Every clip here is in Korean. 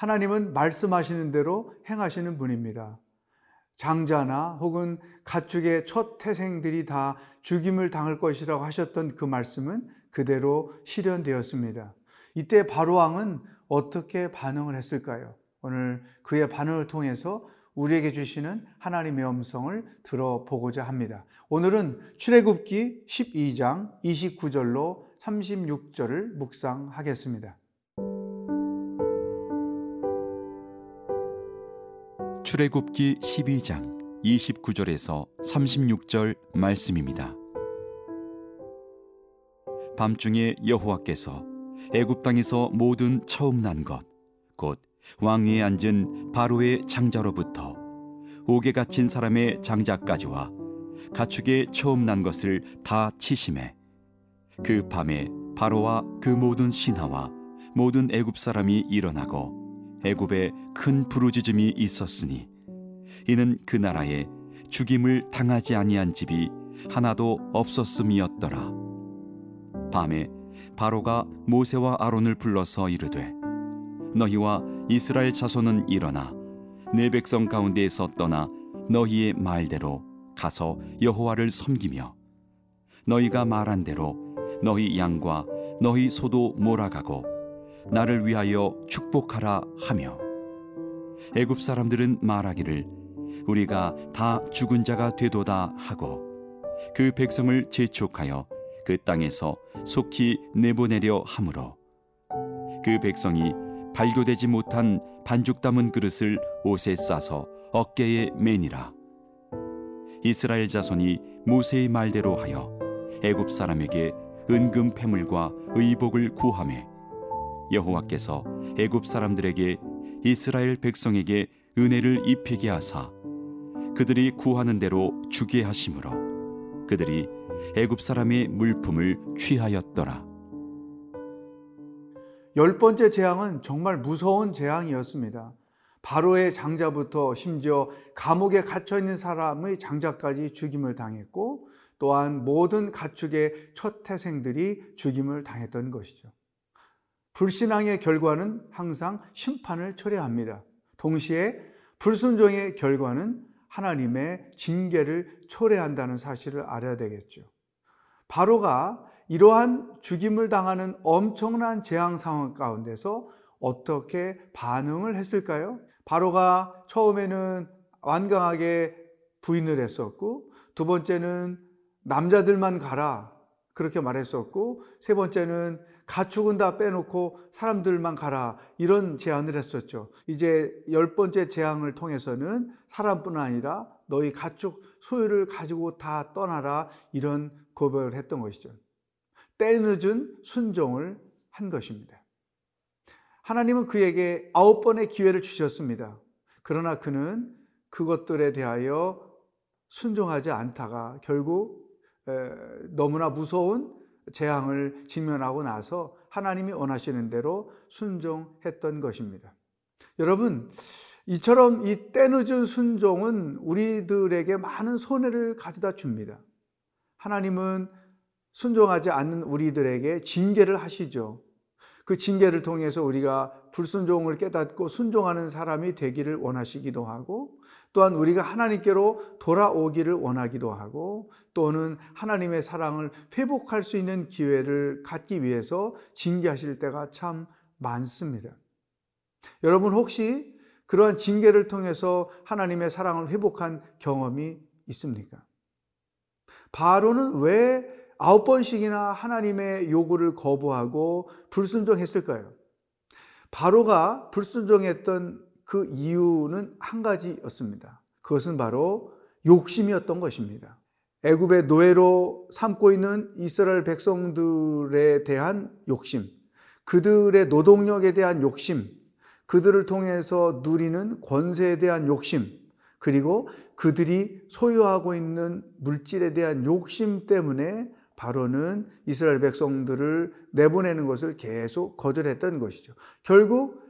하나님은 말씀하시는 대로 행하시는 분입니다. 장자나 혹은 가축의 첫 태생들이 다 죽임을 당할 것이라고 하셨던 그 말씀은 그대로 실현되었습니다. 이때 바로왕은 어떻게 반응을 했을까요? 오늘 그의 반응을 통해서 우리에게 주시는 하나님의 음성을 들어보고자 합니다. 오늘은 출애굽기 12장 29절로 36절을 묵상하겠습니다. 출애굽기 12장 29절에서 36절 말씀입니다. 밤중에 여호와께서 애굽 땅에서 모든 처음 난 것, 곧 왕위에 앉은 바로의 장자로부터 옥에 갇힌 사람의 장자까지와 가축의 처음 난 것을 다 치심해 그 밤에 바로와 그 모든 신하와 모든 애굽 사람이 일어나고 애굽에 큰 부르짖음이 있었으니 이는 그 나라에 죽임을 당하지 아니한 집이 하나도 없었음이었더라. 밤에 바로가 모세와 아론을 불러서 이르되 너희와 이스라엘 자손은 일어나 내 백성 가운데에서 떠나 너희의 말대로 가서 여호와를 섬기며 너희가 말한 대로 너희 양과 너희 소도 몰아가고 나를 위하여 축복하라 하며. 애굽 사람들은 말하기를 우리가 다 죽은 자가 되도다 하고 그 백성을 재촉하여 그 땅에서 속히 내보내려 하므로. 그 백성이 발교되지 못한 반죽 담은 그릇을 옷에 싸서 어깨에 매니라. 이스라엘 자손이 모세의 말대로 하여 애굽 사람에게 은금 패물과 의복을 구함에 여호와께서 애굽 사람들에게 이스라엘 백성에게 은혜를 입히게 하사 그들이 구하는 대로 주게 하심으로 그들이 애굽 사람의 물품을 취하였더라. 열 번째 재앙은 정말 무서운 재앙이었습니다. 바로의 장자부터 심지어 감옥에 갇혀 있는 사람의 장자까지 죽임을 당했고 또한 모든 가축의 첫 태생들이 죽임을 당했던 것이죠. 불신앙의 결과는 항상 심판을 초래합니다. 동시에 불순종의 결과는 하나님의 징계를 초래한다는 사실을 알아야 되겠죠. 바로가 이러한 죽임을 당하는 엄청난 재앙 상황 가운데서 어떻게 반응을 했을까요? 바로가 처음에는 완강하게 부인을 했었고, 두 번째는 남자들만 가라. 그렇게 말했었고, 세 번째는 가축은 다 빼놓고 사람들만 가라. 이런 제안을 했었죠. 이제 열 번째 재앙을 통해서는 사람뿐 아니라 너희 가축 소유를 가지고 다 떠나라. 이런 고백을 했던 것이죠. 때늦은 순종을 한 것입니다. 하나님은 그에게 아홉 번의 기회를 주셨습니다. 그러나 그는 그것들에 대하여 순종하지 않다가 결국 너무나 무서운 재앙을 직면하고 나서 하나님이 원하시는 대로 순종했던 것입니다. 여러분, 이처럼 이 때늦은 순종은 우리들에게 많은 손해를 가져다 줍니다. 하나님은 순종하지 않는 우리들에게 징계를 하시죠. 그 징계를 통해서 우리가 불순종을 깨닫고 순종하는 사람이 되기를 원하시기도 하고 또한 우리가 하나님께로 돌아오기를 원하기도 하고 또는 하나님의 사랑을 회복할 수 있는 기회를 갖기 위해서 징계하실 때가 참 많습니다. 여러분 혹시 그러한 징계를 통해서 하나님의 사랑을 회복한 경험이 있습니까? 바로는 왜 아홉 번씩이나 하나님의 요구를 거부하고 불순종했을까요? 바로가 불순종했던 그 이유는 한 가지였습니다. 그것은 바로 욕심이었던 것입니다. 애굽의 노예로 삼고 있는 이스라엘 백성들에 대한 욕심, 그들의 노동력에 대한 욕심, 그들을 통해서 누리는 권세에 대한 욕심, 그리고 그들이 소유하고 있는 물질에 대한 욕심 때문에 바로는 이스라엘 백성들을 내보내는 것을 계속 거절했던 것이죠. 결국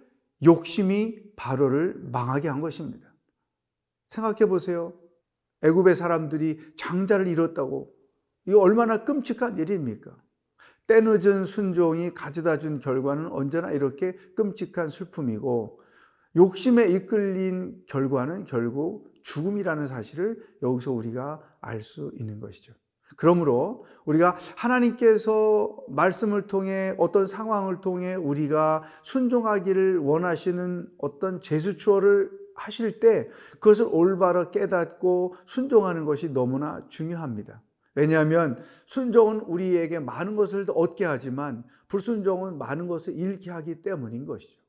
욕심이 바로를 망하게 한 것입니다. 생각해 보세요. 애굽의 사람들이 장자를 잃었다고 이거 얼마나 끔찍한 일입니까? 때늦은 순종이 가져다 준 결과는 언제나 이렇게 끔찍한 슬픔이고 욕심에 이끌린 결과는 결국 죽음이라는 사실을 여기서 우리가 알 수 있는 것이죠. 그러므로 우리가 하나님께서 말씀을 통해 어떤 상황을 통해 우리가 순종하기를 원하시는 어떤 제수추어를 하실 때 그것을 올바로 깨닫고 순종하는 것이 너무나 중요합니다. 왜냐하면 순종은 우리에게 많은 것을 얻게 하지만 불순종은 많은 것을 잃게 하기 때문인 것이죠.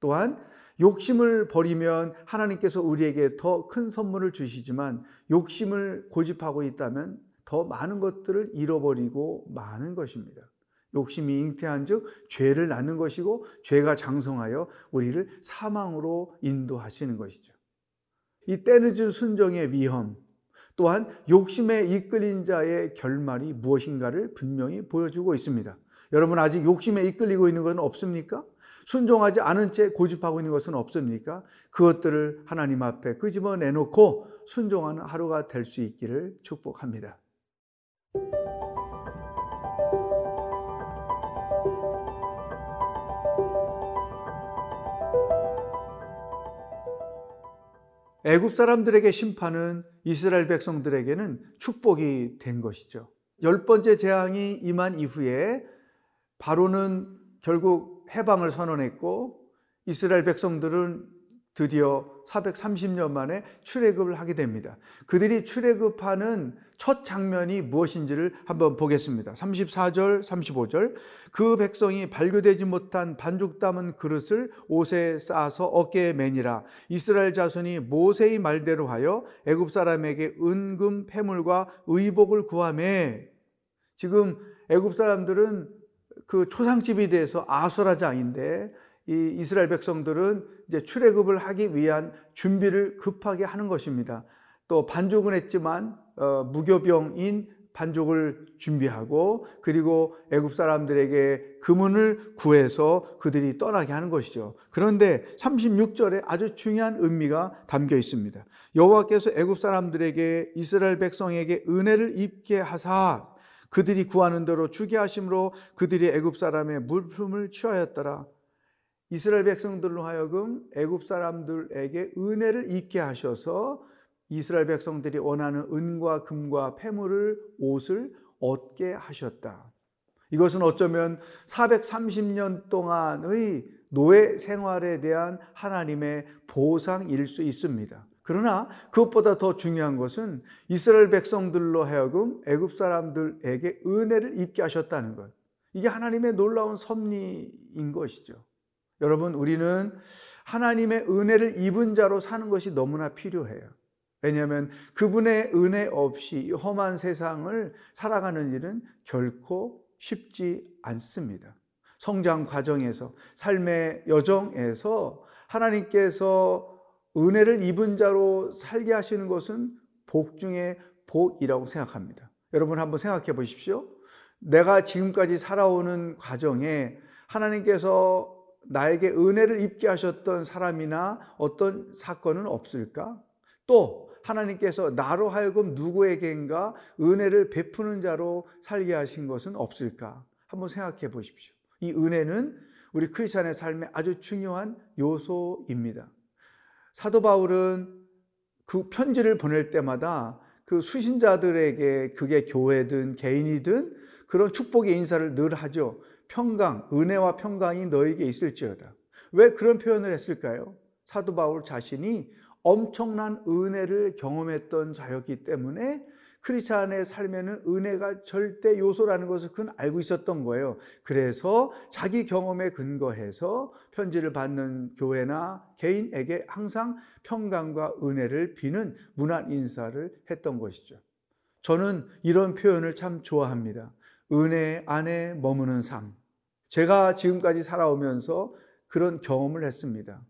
또한 욕심을 버리면 하나님께서 우리에게 더 큰 선물을 주시지만 욕심을 고집하고 있다면 더 많은 것들을 잃어버리고 마는 것입니다. 욕심이 잉태한 즉 죄를 낳는 것이고 죄가 장성하여 우리를 사망으로 인도하시는 것이죠. 이 때늦은 순종의 위험 또한 욕심에 이끌린 자의 결말이 무엇인가를 분명히 보여주고 있습니다. 여러분 아직 욕심에 이끌리고 있는 것은 없습니까? 순종하지 않은 채 고집하고 있는 것은 없습니까? 그것들을 하나님 앞에 끄집어 내놓고 순종하는 하루가 될 수 있기를 축복합니다. 애굽 사람들에게 심판은 이스라엘 백성들에게는 축복이 된 것이죠. 열 번째 재앙이 임한 이후에 바로는 결국 해방을 선언했고 이스라엘 백성들은 드디어 430년 만에 출애굽을 하게 됩니다. 그들이 출애굽하는 첫 장면이 무엇인지를 한번 보겠습니다. 34절, 35절. 그 백성이 발교되지 못한 반죽 담은 그릇을 옷에 싸서 어깨에 매니라. 이스라엘 자손이 모세의 말대로 하여 애굽 사람에게 은금 패물과 의복을 구하매 지금 애굽 사람들은 그 초상집에 대해서 아수라장인데 이 이스라엘 백성들은 이제 출애굽을 하기 위한 준비를 급하게 하는 것입니다. 또 반죽은 했지만 어, 무교병인 반죽을 준비하고 그리고 애굽 사람들에게 금은을 구해서 그들이 떠나게 하는 것이죠. 그런데 36절에 아주 중요한 의미가 담겨 있습니다. 여호와께서 애굽 사람들에게 이스라엘 백성에게 은혜를 입게 하사 그들이 구하는 대로 주게 하심으로 그들이 애굽 사람의 물품을 취하였더라. 이스라엘 백성들로 하여금 애굽 사람들에게 은혜를 입게 하셔서 이스라엘 백성들이 원하는 은과 금과 폐물을 옷을 얻게 하셨다. 이것은 어쩌면 430년 동안의 노예 생활에 대한 하나님의 보상일 수 있습니다. 그러나 그것보다 더 중요한 것은 이스라엘 백성들로 하여금 애굽 사람들에게 은혜를 입게 하셨다는 것. 이게 하나님의 놀라운 섭리인 것이죠. 여러분, 우리는 하나님의 은혜를 입은 자로 사는 것이 너무나 필요해요. 왜냐하면 그분의 은혜 없이 험한 세상을 살아가는 일은 결코 쉽지 않습니다. 성장 과정에서, 삶의 여정에서 하나님께서 은혜를 입은 자로 살게 하시는 것은 복 중에 복이라고 생각합니다. 여러분 한번 생각해 보십시오. 내가 지금까지 살아오는 과정에 하나님께서 나에게 은혜를 입게 하셨던 사람이나 어떤 사건은 없을까? 또 하나님께서 나로 하여금 누구에게인가 은혜를 베푸는 자로 살게 하신 것은 없을까? 한번 생각해 보십시오. 이 은혜는 우리 크리스천의 삶에 아주 중요한 요소입니다. 사도 바울은 그 편지를 보낼 때마다 그 수신자들에게 그게 교회든 개인이든 그런 축복의 인사를 늘 하죠. 평강, 은혜와 평강이 너에게 있을지어다. 왜 그런 표현을 했을까요? 사도 바울 자신이 엄청난 은혜를 경험했던 자였기 때문에 크리스찬의 삶에는 은혜가 절대 요소라는 것을 그는 알고 있었던 거예요. 그래서 자기 경험에 근거해서 편지를 받는 교회나 개인에게 항상 평강과 은혜를 비는 문안 인사를 했던 것이죠. 저는 이런 표현을 참 좋아합니다. 은혜 안에 머무는 삶. 제가 지금까지 살아오면서 그런 경험을 했습니다.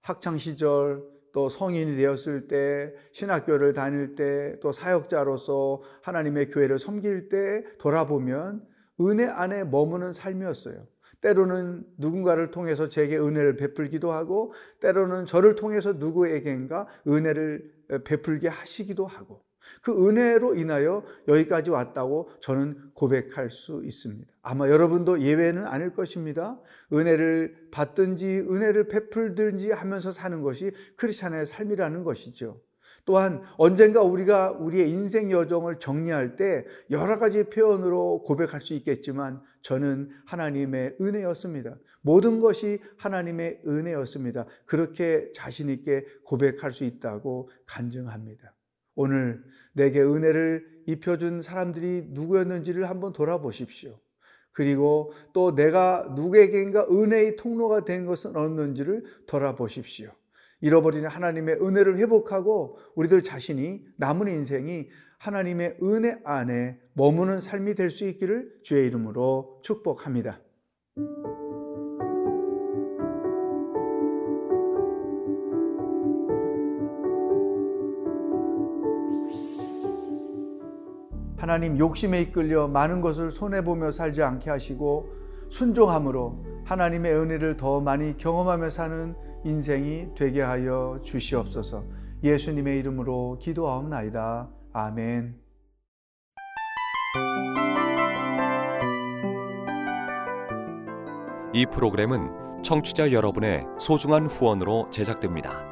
학창 시절 또 성인이 되었을 때 신학교를 다닐 때 또 사역자로서 하나님의 교회를 섬길 때 돌아보면 은혜 안에 머무는 삶이었어요. 때로는 누군가를 통해서 제게 은혜를 베풀기도 하고 때로는 저를 통해서 누구에겐가 은혜를 베풀게 하시기도 하고 그 은혜로 인하여 여기까지 왔다고 저는 고백할 수 있습니다. 아마 여러분도 예외는 아닐 것입니다. 은혜를 받든지 은혜를 베풀든지 하면서 사는 것이 크리스찬의 삶이라는 것이죠. 또한 언젠가 우리가 우리의 인생 여정을 정리할 때 여러 가지 표현으로 고백할 수 있겠지만 저는 하나님의 은혜였습니다. 모든 것이 하나님의 은혜였습니다. 그렇게 자신있게 고백할 수 있다고 간증합니다. 오늘 내게 은혜를 입혀준 사람들이 누구였는지를 한번 돌아보십시오. 그리고 또 내가 누구에게인가 은혜의 통로가 된 것은 어느지를 돌아보십시오. 잃어버린 하나님의 은혜를 회복하고 우리들 자신이 남은 인생이 하나님의 은혜 안에 머무는 삶이 될 수 있기를 주의 이름으로 축복합니다. 하나님 욕심에 이끌려 많은 것을 손해보며 살지 않게 하시고 순종함으로 하나님의 은혜를 더 많이 경험하며 사는 인생이 되게 하여 주시옵소서 예수님의 이름으로 기도하옵나이다. 아멘. 이 프로그램은 청취자 여러분의 소중한 후원으로 제작됩니다.